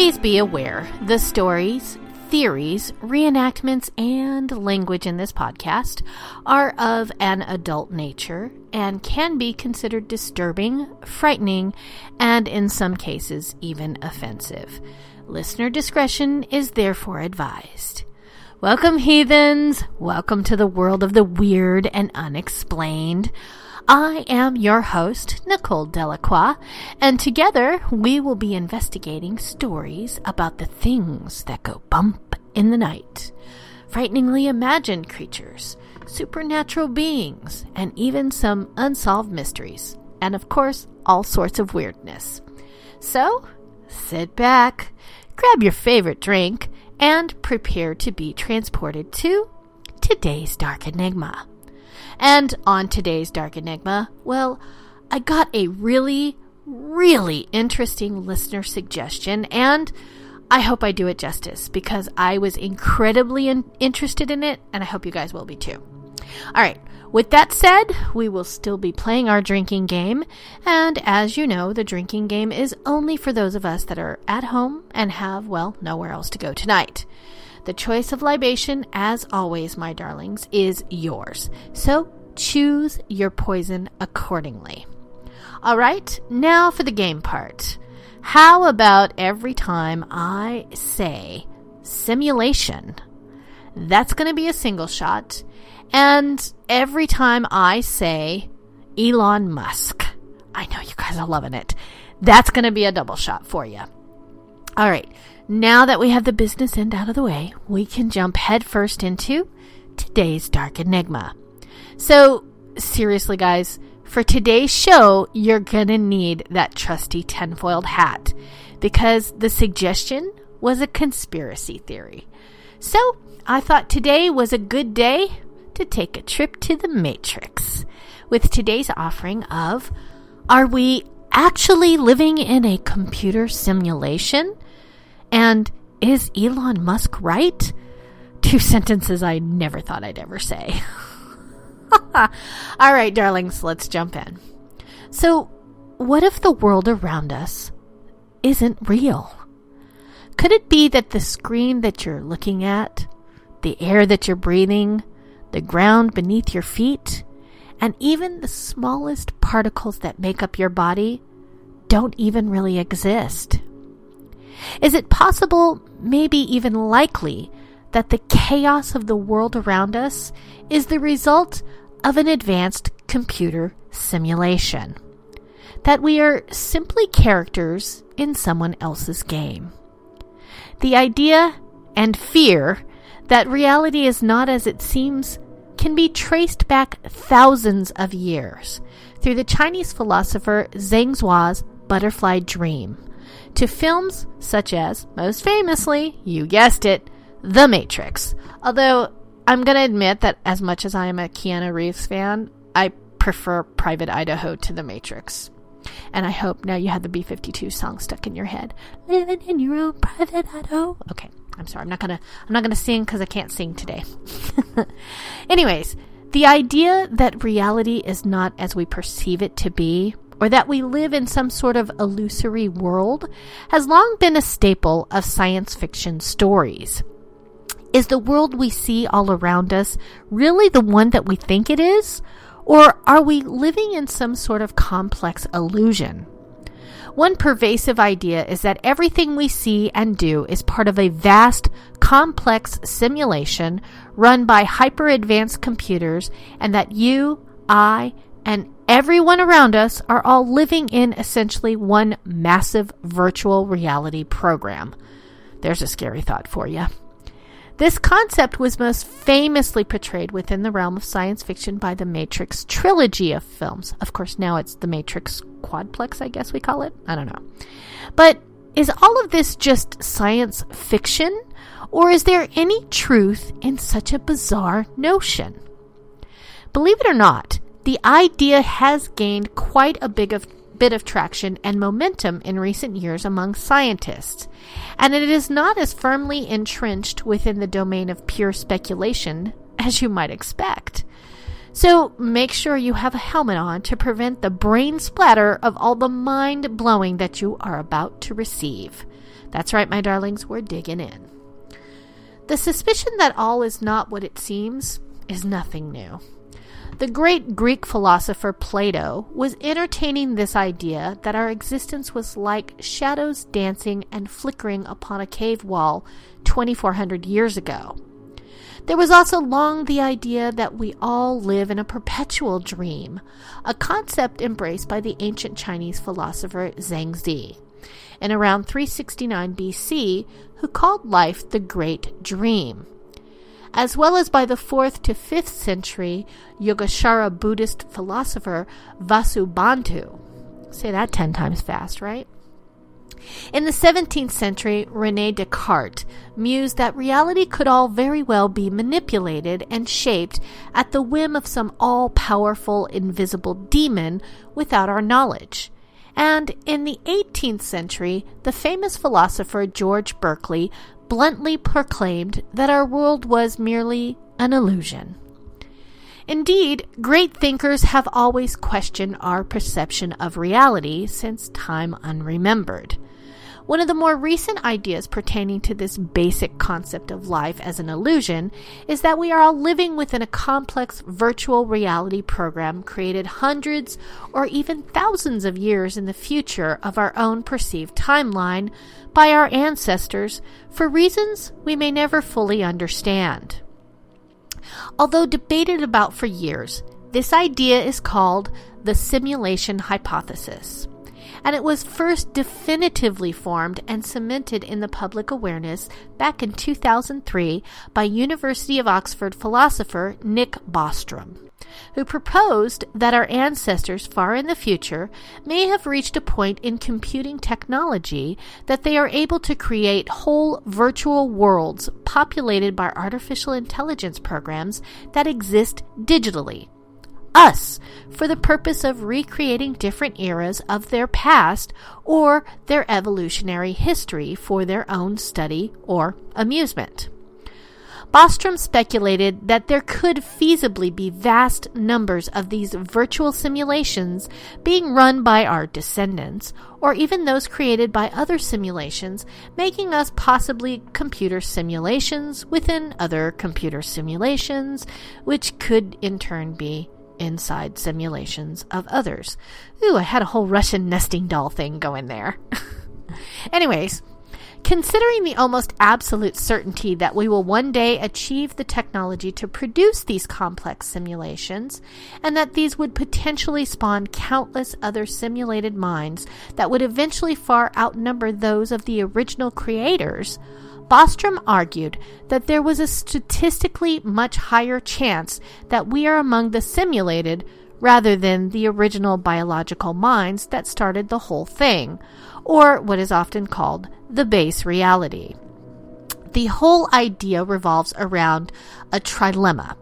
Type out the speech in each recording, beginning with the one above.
Please be aware the stories, theories, reenactments, and language in this podcast are of an adult nature and can be considered disturbing, frightening, and in some cases even offensive. Listener discretion is therefore advised. Welcome, heathens! Welcome to the world of the weird and unexplained. I am your host, Nicole Delacroix, and together we will be investigating stories about the things that go bump in the night, frighteningly imagined creatures, supernatural beings, and even some unsolved mysteries, and of course, all sorts of weirdness. So, sit back, grab your favorite drink, and prepare to be transported to today's Dark Enigma. And on today's Dark Enigma, well, I got a really, really interesting listener suggestion, and I hope I do it justice because I was incredibly in- interested in it, and I hope you guys will be too. All right. With that said, we will still be playing our drinking game, and as you know, the drinking game is only for those of us that are at home and have, well, nowhere else to go tonight. The choice of libation, as always, my darlings, is yours. So choose your poison accordingly. All right, now for the game part. How about every time I say simulation? That's going to be a single shot. And every time I say Elon Musk, I know you guys are loving it. That's going to be a double shot for you. All right. Now that we have the business end out of the way, we can jump headfirst into today's Dark Enigma. So, seriously, guys, for today's show, you're gonna need that trusty tinfoiled hat because the suggestion was a conspiracy theory. So, I thought today was a good day to take a trip to the Matrix with today's offering of Are we actually living in a computer simulation? And is Elon Musk right? Two sentences I never thought I'd ever say. All right, darlings, let's jump in. So, what if the world around us isn't real? Could it be that the screen that you're looking at, the air that you're breathing, the ground beneath your feet, and even the smallest particles that make up your body don't even really exist? Is it possible, maybe even likely, that the chaos of the world around us is the result of an advanced computer simulation? That we are simply characters in someone else's game. The idea and fear that reality is not as it seems can be traced back thousands of years through the Chinese philosopher Zhuang Zhou's butterfly dream to films such as, most famously, you guessed it, The Matrix. Although, I'm going to admit that as much as I am a Keanu Reeves fan, I prefer Private Idaho to The Matrix. And I hope now you have the B 52 song stuck in your head. Living in your own private Idaho. Okay, I'm sorry. I'm not gonna. I'm not gonna sing because I can't sing today. Anyways, The idea that reality is not as we perceive it to be, or that we live in some sort of illusory world, has long been a staple of science fiction stories. Is the world we see all around us really the one that we think it is? Or are we living in some sort of complex illusion? One pervasive idea is that everything we see and do is part of a vast, complex simulation run by hyper advanced computers, and that you, I, and everyone around us are all living in essentially one massive virtual reality program. There's a scary thought for you. This concept was most famously portrayed within the realm of science fiction by the Matrix trilogy of films. Of course, now it's the Matrix quadplex, I guess we call it. I don't know. But is all of this just science fiction? Or is there any truth in such a bizarre notion? Believe it or not, the idea has gained quite a big of bit of traction and momentum in recent years among scientists, and it is not as firmly entrenched within the domain of pure speculation as you might expect. So make sure you have a helmet on to prevent the brain splatter of all the mind blowing that you are about to receive. That's right, my darlings, we're digging in. The suspicion that all is not what it seems is nothing new. The great Greek philosopher Plato was entertaining this idea that our existence was like shadows dancing and flickering upon a cave wall 2400 years ago. There was also long the idea that we all live in a perpetual dream, a concept embraced by the ancient Chinese philosopher Zhuangzi in around 369 BC, who called life the Great Dream as well as by the 4th to 5th century Yogacara Buddhist philosopher Vasubandhu. Say that 10 times fast, right? In the 17th century, Rene Descartes mused that reality could all very well be manipulated and shaped at the whim of some all powerful invisible demon without our knowledge. And in the 18th century, the famous philosopher George Berkeley bluntly proclaimed that our world was merely an illusion. Indeed, great thinkers have always questioned our perception of reality since time unremembered. One of the more recent ideas pertaining to this basic concept of life as an illusion is that we are all living within a complex virtual reality program created hundreds or even thousands of years in the future of our own perceived timeline by our ancestors for reasons we may never fully understand. Although debated about for years, this idea is called the simulation hypothesis and it was first definitively formed and cemented in the public awareness back in 2003 by University of Oxford philosopher Nick Bostrom, who proposed that our ancestors far in the future may have reached a point in computing technology that they are able to create whole virtual worlds populated by artificial intelligence programs that exist digitally us for the purpose of recreating different eras of their past or their evolutionary history for their own study or amusement. Bostrom speculated that there could feasibly be vast numbers of these virtual simulations being run by our descendants, or even those created by other simulations, making us possibly computer simulations within other computer simulations, which could in turn be inside simulations of others. Ooh, I had a whole Russian nesting doll thing going there. Anyways, considering the almost absolute certainty that we will one day achieve the technology to produce these complex simulations, and that these would potentially spawn countless other simulated minds that would eventually far outnumber those of the original creators, Bostrom argued that there was a statistically much higher chance that we are among the simulated rather than the original biological minds that started the whole thing, or what is often called the base reality. The whole idea revolves around a trilemma.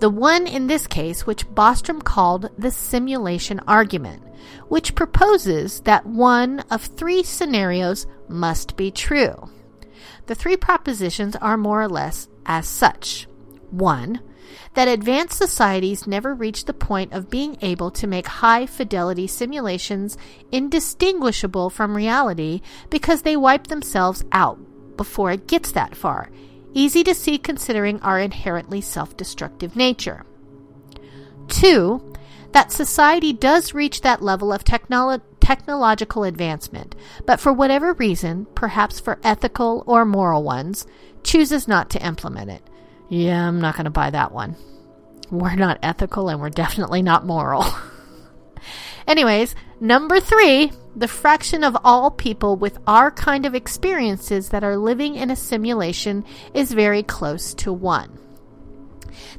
The one in this case, which Bostrom called the simulation argument, which proposes that one of three scenarios must be true. The three propositions are more or less as such. 1. that advanced societies never reach the point of being able to make high fidelity simulations indistinguishable from reality because they wipe themselves out before it gets that far. Easy to see considering our inherently self destructive nature. Two, that society does reach that level of technolo- technological advancement, but for whatever reason, perhaps for ethical or moral ones, chooses not to implement it. Yeah, I'm not going to buy that one. We're not ethical and we're definitely not moral. Anyways, number three, the fraction of all people with our kind of experiences that are living in a simulation is very close to one.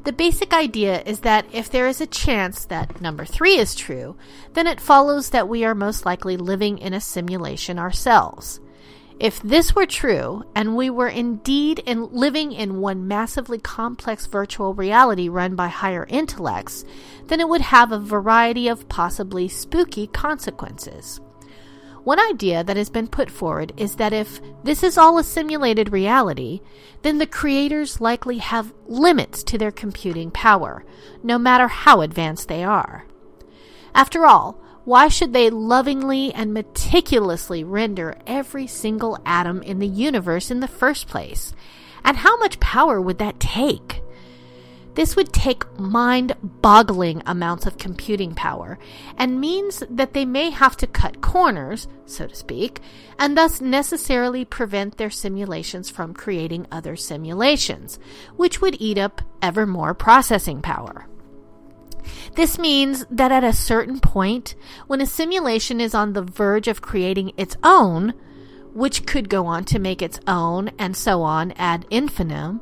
The basic idea is that if there is a chance that number three is true, then it follows that we are most likely living in a simulation ourselves. If this were true, and we were indeed in living in one massively complex virtual reality run by higher intellects, then it would have a variety of possibly spooky consequences. One idea that has been put forward is that if this is all a simulated reality, then the creators likely have limits to their computing power, no matter how advanced they are. After all, why should they lovingly and meticulously render every single atom in the universe in the first place? And how much power would that take? This would take mind boggling amounts of computing power and means that they may have to cut corners, so to speak, and thus necessarily prevent their simulations from creating other simulations, which would eat up ever more processing power. This means that at a certain point, when a simulation is on the verge of creating its own, which could go on to make its own, and so on ad infinitum,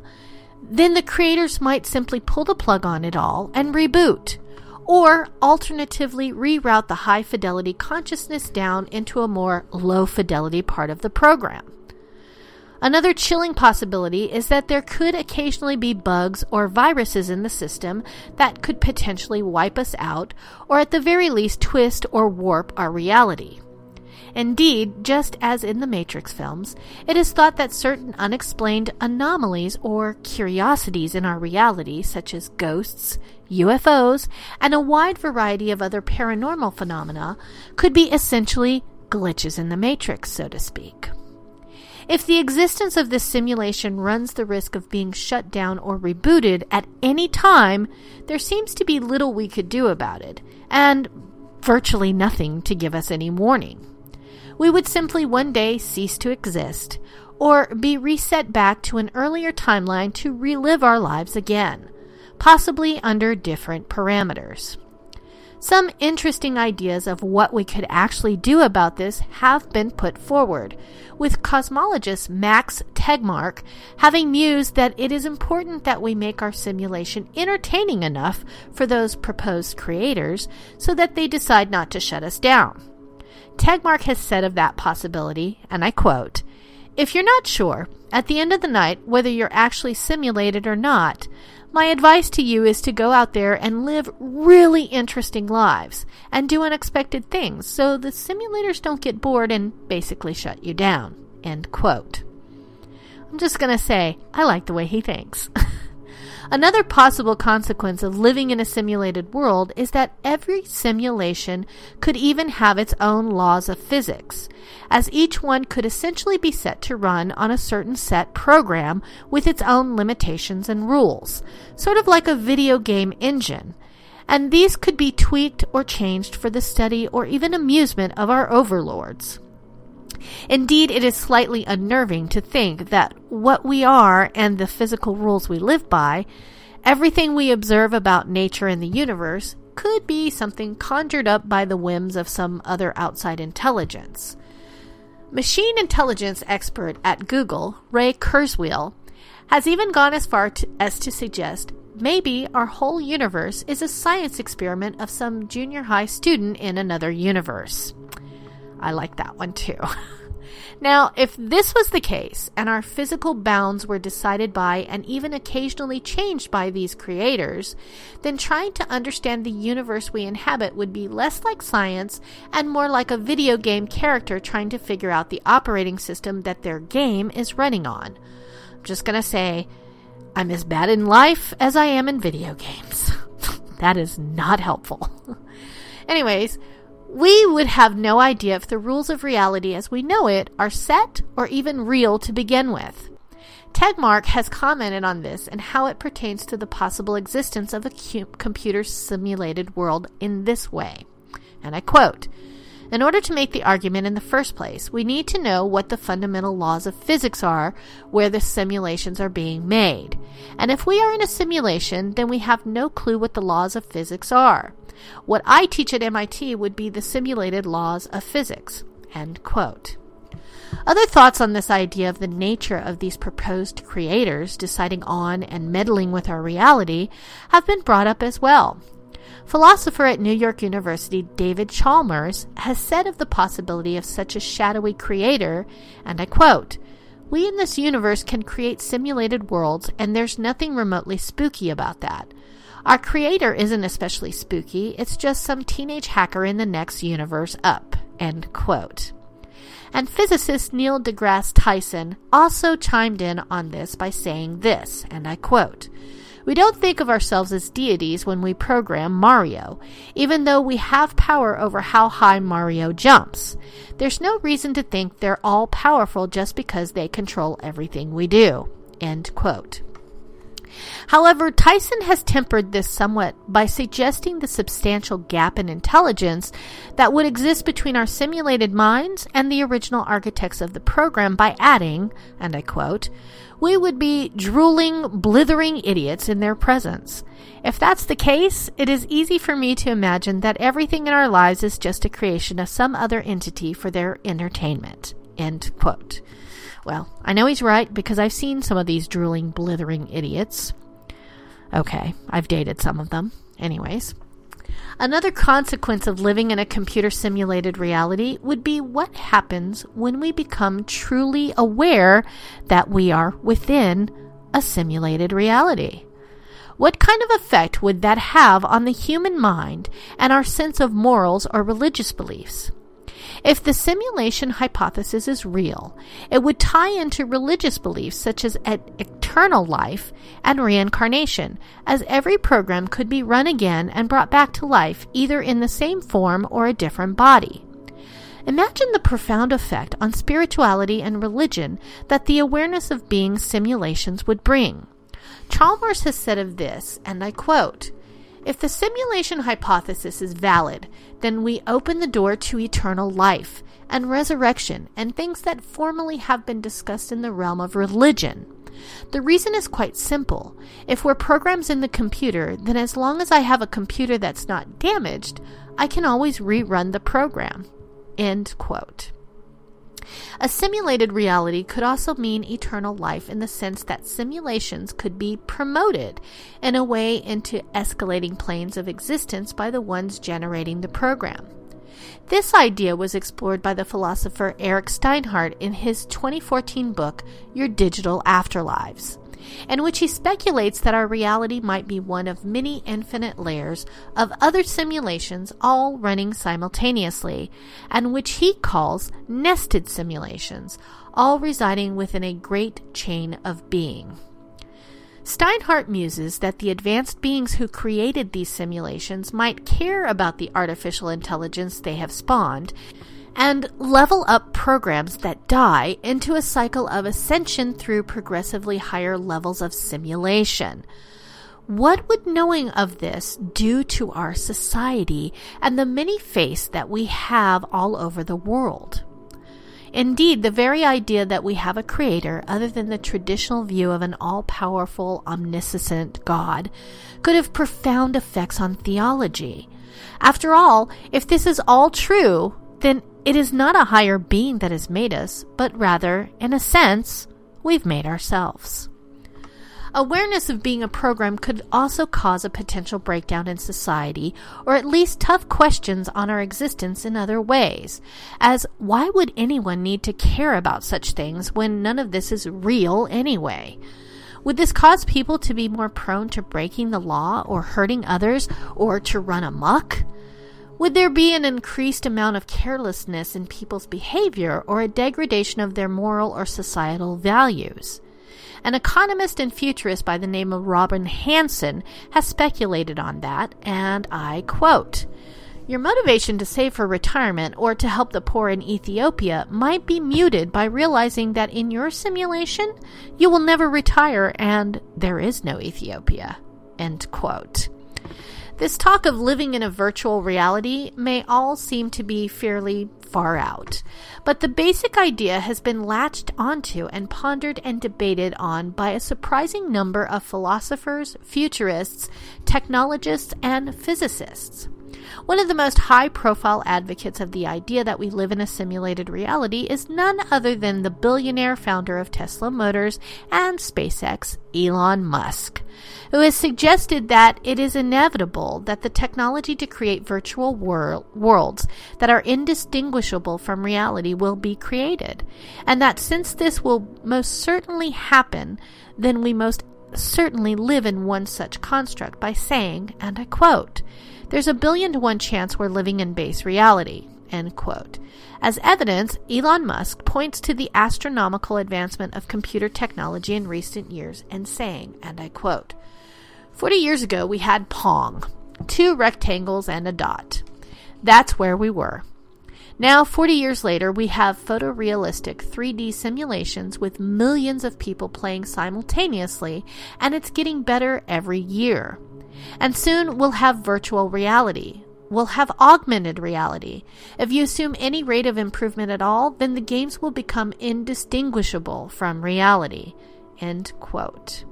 then the creators might simply pull the plug on it all and reboot, or alternatively reroute the high fidelity consciousness down into a more low fidelity part of the program. Another chilling possibility is that there could occasionally be bugs or viruses in the system that could potentially wipe us out, or at the very least twist or warp our reality. Indeed, just as in the Matrix films, it is thought that certain unexplained anomalies or curiosities in our reality, such as ghosts, UFOs, and a wide variety of other paranormal phenomena, could be essentially glitches in the Matrix, so to speak. If the existence of this simulation runs the risk of being shut down or rebooted at any time, there seems to be little we could do about it, and virtually nothing to give us any warning. We would simply one day cease to exist, or be reset back to an earlier timeline to relive our lives again, possibly under different parameters. Some interesting ideas of what we could actually do about this have been put forward, with cosmologist Max Tegmark having mused that it is important that we make our simulation entertaining enough for those proposed creators so that they decide not to shut us down. Tegmark has said of that possibility, and I quote, If you're not sure, at the end of the night, whether you're actually simulated or not, my advice to you is to go out there and live really interesting lives and do unexpected things so the simulators don't get bored and basically shut you down. End quote. I'm just going to say, I like the way he thinks. Another possible consequence of living in a simulated world is that every simulation could even have its own laws of physics, as each one could essentially be set to run on a certain set program with its own limitations and rules, sort of like a video game engine. And these could be tweaked or changed for the study or even amusement of our overlords. Indeed, it is slightly unnerving to think that what we are and the physical rules we live by, everything we observe about nature and the universe, could be something conjured up by the whims of some other outside intelligence. Machine intelligence expert at Google, Ray Kurzweil, has even gone as far to, as to suggest maybe our whole universe is a science experiment of some junior high student in another universe. I like that one too. now, if this was the case, and our physical bounds were decided by and even occasionally changed by these creators, then trying to understand the universe we inhabit would be less like science and more like a video game character trying to figure out the operating system that their game is running on. I'm just to say, I'm as bad in life as I am in video games. that is not helpful. Anyways, we would have no idea if the rules of reality as we know it are set or even real to begin with. Tegmark has commented on this and how it pertains to the possible existence of a computer simulated world in this way. And I quote In order to make the argument in the first place, we need to know what the fundamental laws of physics are where the simulations are being made. And if we are in a simulation, then we have no clue what the laws of physics are. What I teach at MIT would be the simulated laws of physics. End quote. Other thoughts on this idea of the nature of these proposed creators deciding on and meddling with our reality have been brought up as well. Philosopher at New York University David Chalmers has said of the possibility of such a shadowy creator, and I quote, We in this universe can create simulated worlds, and there's nothing remotely spooky about that. Our creator isn't especially spooky, it's just some teenage hacker in the next universe up. End quote. And physicist Neil deGrasse Tyson also chimed in on this by saying this, and I quote, we don't think of ourselves as deities when we program Mario, even though we have power over how high Mario jumps. There's no reason to think they're all powerful just because they control everything we do. End quote. However, Tyson has tempered this somewhat by suggesting the substantial gap in intelligence that would exist between our simulated minds and the original architects of the program by adding, and I quote, we would be drooling, blithering idiots in their presence. If that's the case, it is easy for me to imagine that everything in our lives is just a creation of some other entity for their entertainment. End quote. Well, I know he's right because I've seen some of these drooling, blithering idiots. Okay, I've dated some of them. Anyways. Another consequence of living in a computer simulated reality would be what happens when we become truly aware that we are within a simulated reality. What kind of effect would that have on the human mind and our sense of morals or religious beliefs? If the simulation hypothesis is real, it would tie into religious beliefs such as eternal life and reincarnation, as every program could be run again and brought back to life either in the same form or a different body. Imagine the profound effect on spirituality and religion that the awareness of being simulations would bring. Chalmers has said of this, and I quote, if the simulation hypothesis is valid, then we open the door to eternal life and resurrection and things that formerly have been discussed in the realm of religion. The reason is quite simple. If we're programs in the computer, then as long as I have a computer that's not damaged, I can always rerun the program. End quote. A simulated reality could also mean eternal life in the sense that simulations could be promoted in a way into escalating planes of existence by the ones generating the program. This idea was explored by the philosopher Eric Steinhart in his 2014 book, Your Digital Afterlives in which he speculates that our reality might be one of many infinite layers of other simulations all running simultaneously, and which he calls nested simulations, all residing within a great chain of being. Steinhart muses that the advanced beings who created these simulations might care about the artificial intelligence they have spawned and level up programs that die into a cycle of ascension through progressively higher levels of simulation. What would knowing of this do to our society and the many faiths that we have all over the world? Indeed, the very idea that we have a creator other than the traditional view of an all powerful, omniscient God could have profound effects on theology. After all, if this is all true, then it is not a higher being that has made us, but rather, in a sense, we've made ourselves. Awareness of being a program could also cause a potential breakdown in society, or at least tough questions on our existence in other ways. As why would anyone need to care about such things when none of this is real anyway? Would this cause people to be more prone to breaking the law or hurting others or to run amok? Would there be an increased amount of carelessness in people's behavior or a degradation of their moral or societal values? An economist and futurist by the name of Robin Hanson has speculated on that, and I quote Your motivation to save for retirement or to help the poor in Ethiopia might be muted by realizing that in your simulation, you will never retire and there is no Ethiopia. End quote. This talk of living in a virtual reality may all seem to be fairly far out, but the basic idea has been latched onto and pondered and debated on by a surprising number of philosophers, futurists, technologists, and physicists. One of the most high profile advocates of the idea that we live in a simulated reality is none other than the billionaire founder of Tesla Motors and SpaceX, Elon Musk, who has suggested that it is inevitable that the technology to create virtual wor- worlds that are indistinguishable from reality will be created, and that since this will most certainly happen, then we most certainly live in one such construct by saying, and I quote, there's a billion to one chance we're living in base reality. End quote. As evidence, Elon Musk points to the astronomical advancement of computer technology in recent years and saying, and I quote, 40 years ago we had Pong, two rectangles and a dot. That's where we were. Now, 40 years later, we have photorealistic 3D simulations with millions of people playing simultaneously, and it's getting better every year. And soon we'll have virtual reality. We'll have augmented reality. If you assume any rate of improvement at all, then the games will become indistinguishable from reality. End quote.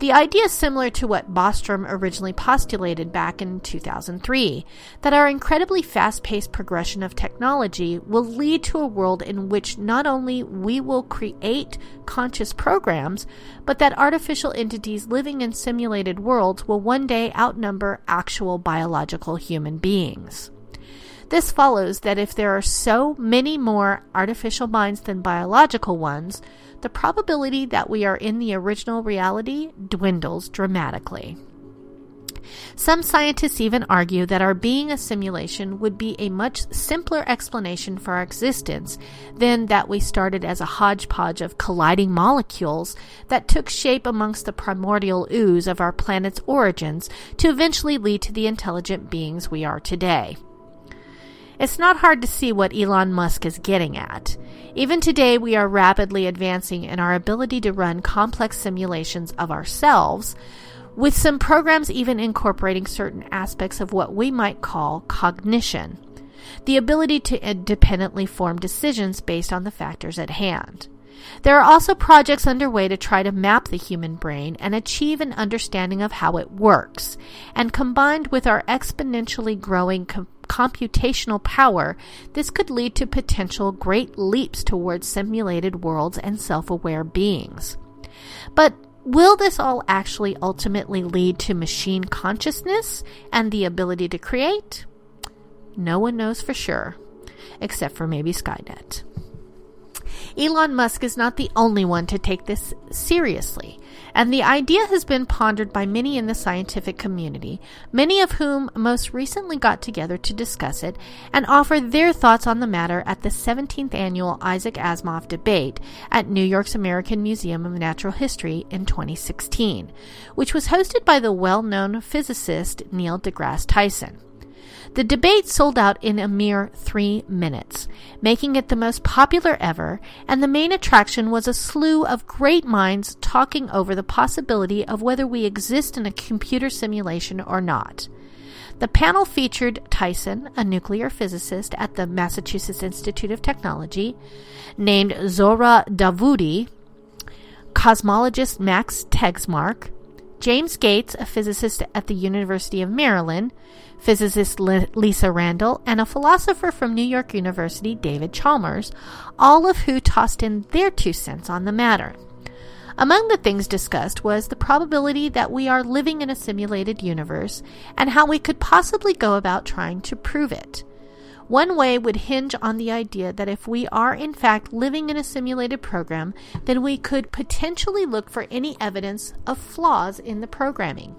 The idea is similar to what Bostrom originally postulated back in 2003 that our incredibly fast paced progression of technology will lead to a world in which not only we will create conscious programs, but that artificial entities living in simulated worlds will one day outnumber actual biological human beings. This follows that if there are so many more artificial minds than biological ones, the probability that we are in the original reality dwindles dramatically. Some scientists even argue that our being a simulation would be a much simpler explanation for our existence than that we started as a hodgepodge of colliding molecules that took shape amongst the primordial ooze of our planet's origins to eventually lead to the intelligent beings we are today. It's not hard to see what Elon Musk is getting at. Even today, we are rapidly advancing in our ability to run complex simulations of ourselves, with some programs even incorporating certain aspects of what we might call cognition the ability to independently form decisions based on the factors at hand. There are also projects underway to try to map the human brain and achieve an understanding of how it works. And combined with our exponentially growing com- computational power, this could lead to potential great leaps towards simulated worlds and self aware beings. But will this all actually ultimately lead to machine consciousness and the ability to create? No one knows for sure, except for maybe Skynet. Elon Musk is not the only one to take this seriously, and the idea has been pondered by many in the scientific community, many of whom most recently got together to discuss it and offer their thoughts on the matter at the 17th annual Isaac Asimov debate at New York's American Museum of Natural History in 2016, which was hosted by the well known physicist Neil deGrasse Tyson. The debate sold out in a mere three minutes, making it the most popular ever, and the main attraction was a slew of great minds talking over the possibility of whether we exist in a computer simulation or not. The panel featured Tyson, a nuclear physicist at the Massachusetts Institute of Technology, named Zohreh Davoudi, cosmologist Max Tegmark, James Gates, a physicist at the University of Maryland, physicist Lisa Randall, and a philosopher from New York University, David Chalmers, all of who tossed in their two cents on the matter. Among the things discussed was the probability that we are living in a simulated universe and how we could possibly go about trying to prove it. One way would hinge on the idea that if we are in fact living in a simulated program, then we could potentially look for any evidence of flaws in the programming.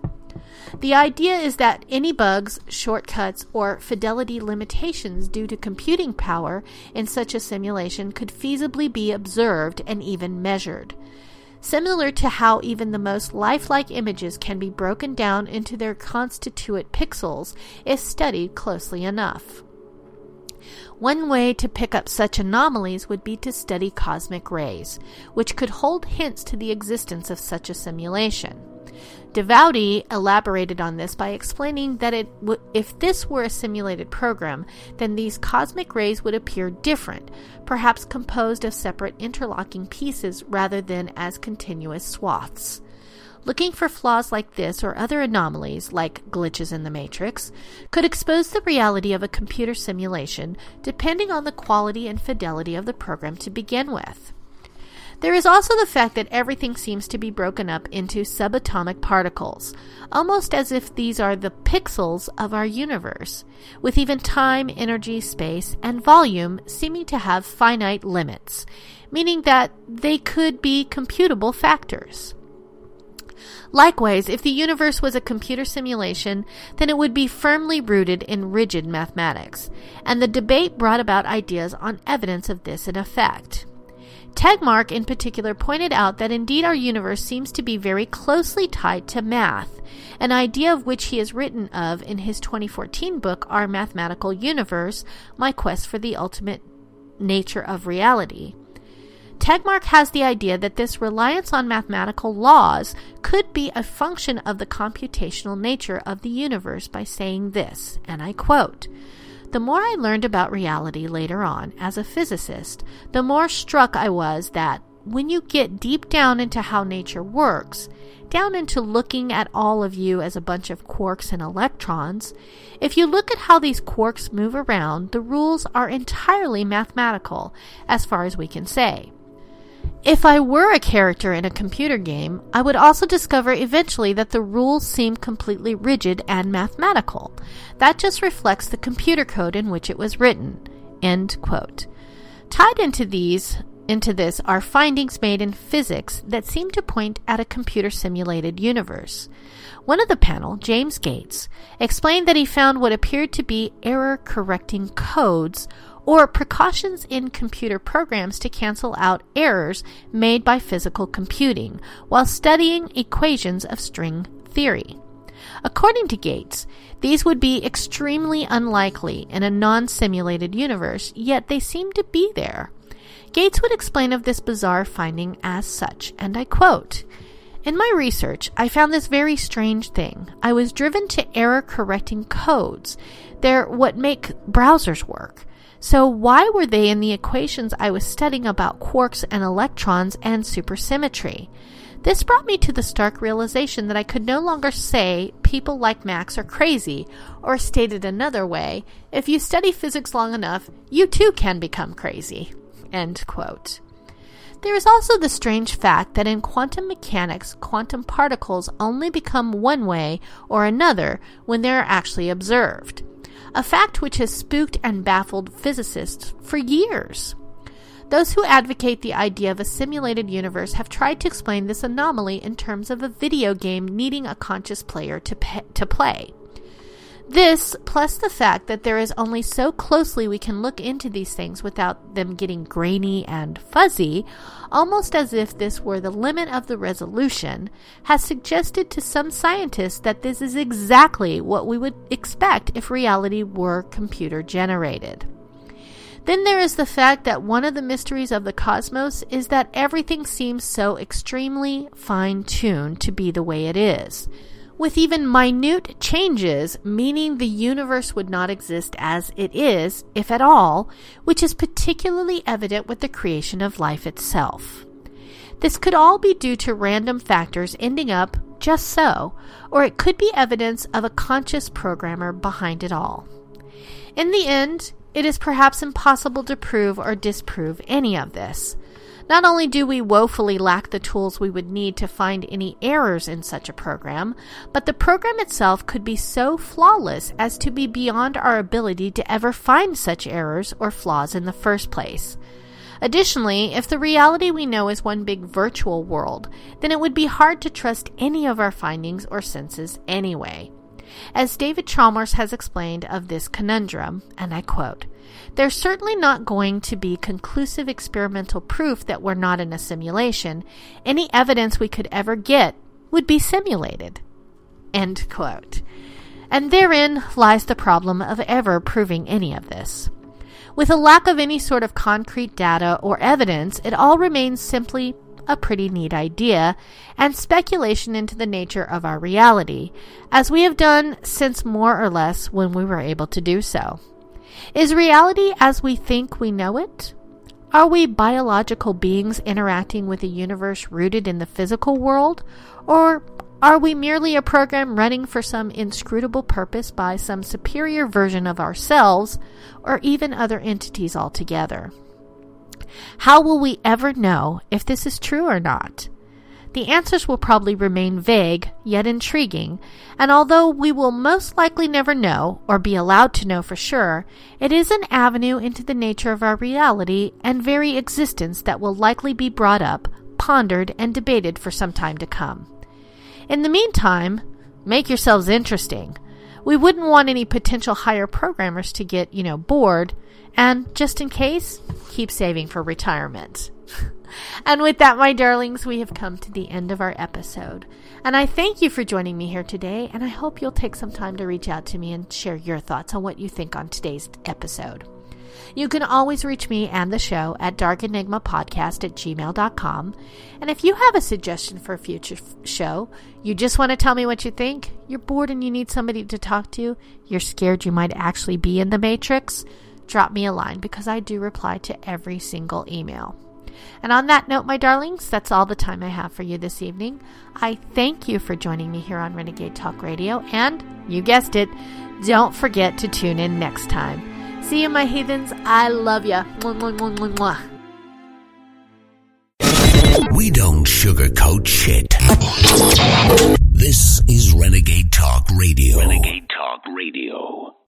The idea is that any bugs, shortcuts, or fidelity limitations due to computing power in such a simulation could feasibly be observed and even measured. Similar to how even the most lifelike images can be broken down into their constituent pixels if studied closely enough. One way to pick up such anomalies would be to study cosmic rays, which could hold hints to the existence of such a simulation. Davoudi elaborated on this by explaining that it w- if this were a simulated program, then these cosmic rays would appear different, perhaps composed of separate interlocking pieces rather than as continuous swaths. Looking for flaws like this or other anomalies, like glitches in the matrix, could expose the reality of a computer simulation depending on the quality and fidelity of the program to begin with. There is also the fact that everything seems to be broken up into subatomic particles, almost as if these are the pixels of our universe, with even time, energy, space, and volume seeming to have finite limits, meaning that they could be computable factors. Likewise, if the universe was a computer simulation, then it would be firmly rooted in rigid mathematics, and the debate brought about ideas on evidence of this in effect. Tegmark, in particular, pointed out that indeed our universe seems to be very closely tied to math, an idea of which he has written of in his 2014 book, Our Mathematical Universe My Quest for the Ultimate Nature of Reality. Tegmark has the idea that this reliance on mathematical laws could be a function of the computational nature of the universe by saying this, and I quote, the more I learned about reality later on as a physicist, the more struck I was that when you get deep down into how nature works, down into looking at all of you as a bunch of quarks and electrons, if you look at how these quarks move around, the rules are entirely mathematical, as far as we can say. If I were a character in a computer game, I would also discover eventually that the rules seem completely rigid and mathematical. That just reflects the computer code in which it was written. End quote. Tied into these into this are findings made in physics that seem to point at a computer simulated universe. One of the panel, James Gates, explained that he found what appeared to be error correcting codes or precautions in computer programs to cancel out errors made by physical computing while studying equations of string theory. According to Gates, these would be extremely unlikely in a non simulated universe, yet they seem to be there. Gates would explain of this bizarre finding as such, and I quote In my research, I found this very strange thing. I was driven to error correcting codes. They're what make browsers work. So, why were they in the equations I was studying about quarks and electrons and supersymmetry? This brought me to the stark realization that I could no longer say people like Max are crazy, or stated another way, if you study physics long enough, you too can become crazy. End quote. There is also the strange fact that in quantum mechanics, quantum particles only become one way or another when they are actually observed a fact which has spooked and baffled physicists for years. Those who advocate the idea of a simulated universe have tried to explain this anomaly in terms of a video game needing a conscious player to, pe- to play. This, plus the fact that there is only so closely we can look into these things without them getting grainy and fuzzy, almost as if this were the limit of the resolution, has suggested to some scientists that this is exactly what we would expect if reality were computer generated. Then there is the fact that one of the mysteries of the cosmos is that everything seems so extremely fine tuned to be the way it is with even minute changes, meaning the universe would not exist as it is, if at all, which is particularly evident with the creation of life itself. This could all be due to random factors ending up just so, or it could be evidence of a conscious programmer behind it all. In the end, it is perhaps impossible to prove or disprove any of this. Not only do we woefully lack the tools we would need to find any errors in such a program, but the program itself could be so flawless as to be beyond our ability to ever find such errors or flaws in the first place. Additionally, if the reality we know is one big virtual world, then it would be hard to trust any of our findings or senses anyway. As David Chalmers has explained of this conundrum, and I quote, there's certainly not going to be conclusive experimental proof that we're not in a simulation. Any evidence we could ever get would be simulated. End quote. And therein lies the problem of ever proving any of this. With a lack of any sort of concrete data or evidence, it all remains simply a pretty neat idea and speculation into the nature of our reality, as we have done since more or less when we were able to do so. Is reality as we think we know it? Are we biological beings interacting with a universe rooted in the physical world? Or are we merely a program running for some inscrutable purpose by some superior version of ourselves or even other entities altogether? How will we ever know if this is true or not? The answers will probably remain vague, yet intriguing, and although we will most likely never know, or be allowed to know for sure, it is an avenue into the nature of our reality and very existence that will likely be brought up, pondered, and debated for some time to come. In the meantime, make yourselves interesting. We wouldn't want any potential higher programmers to get, you know, bored, and just in case, keep saving for retirement. And with that, my darlings, we have come to the end of our episode. And I thank you for joining me here today, and I hope you'll take some time to reach out to me and share your thoughts on what you think on today's episode. You can always reach me and the show at darkenigmapodcast at gmail.com. And if you have a suggestion for a future f- show, you just want to tell me what you think, you're bored and you need somebody to talk to, you're scared you might actually be in the Matrix, drop me a line because I do reply to every single email. And on that note, my darlings, that's all the time I have for you this evening. I thank you for joining me here on Renegade Talk Radio, and you guessed it, don't forget to tune in next time. See you, my heathens. I love ya. We don't sugarcoat shit. This is Renegade Talk Radio. Renegade Talk Radio.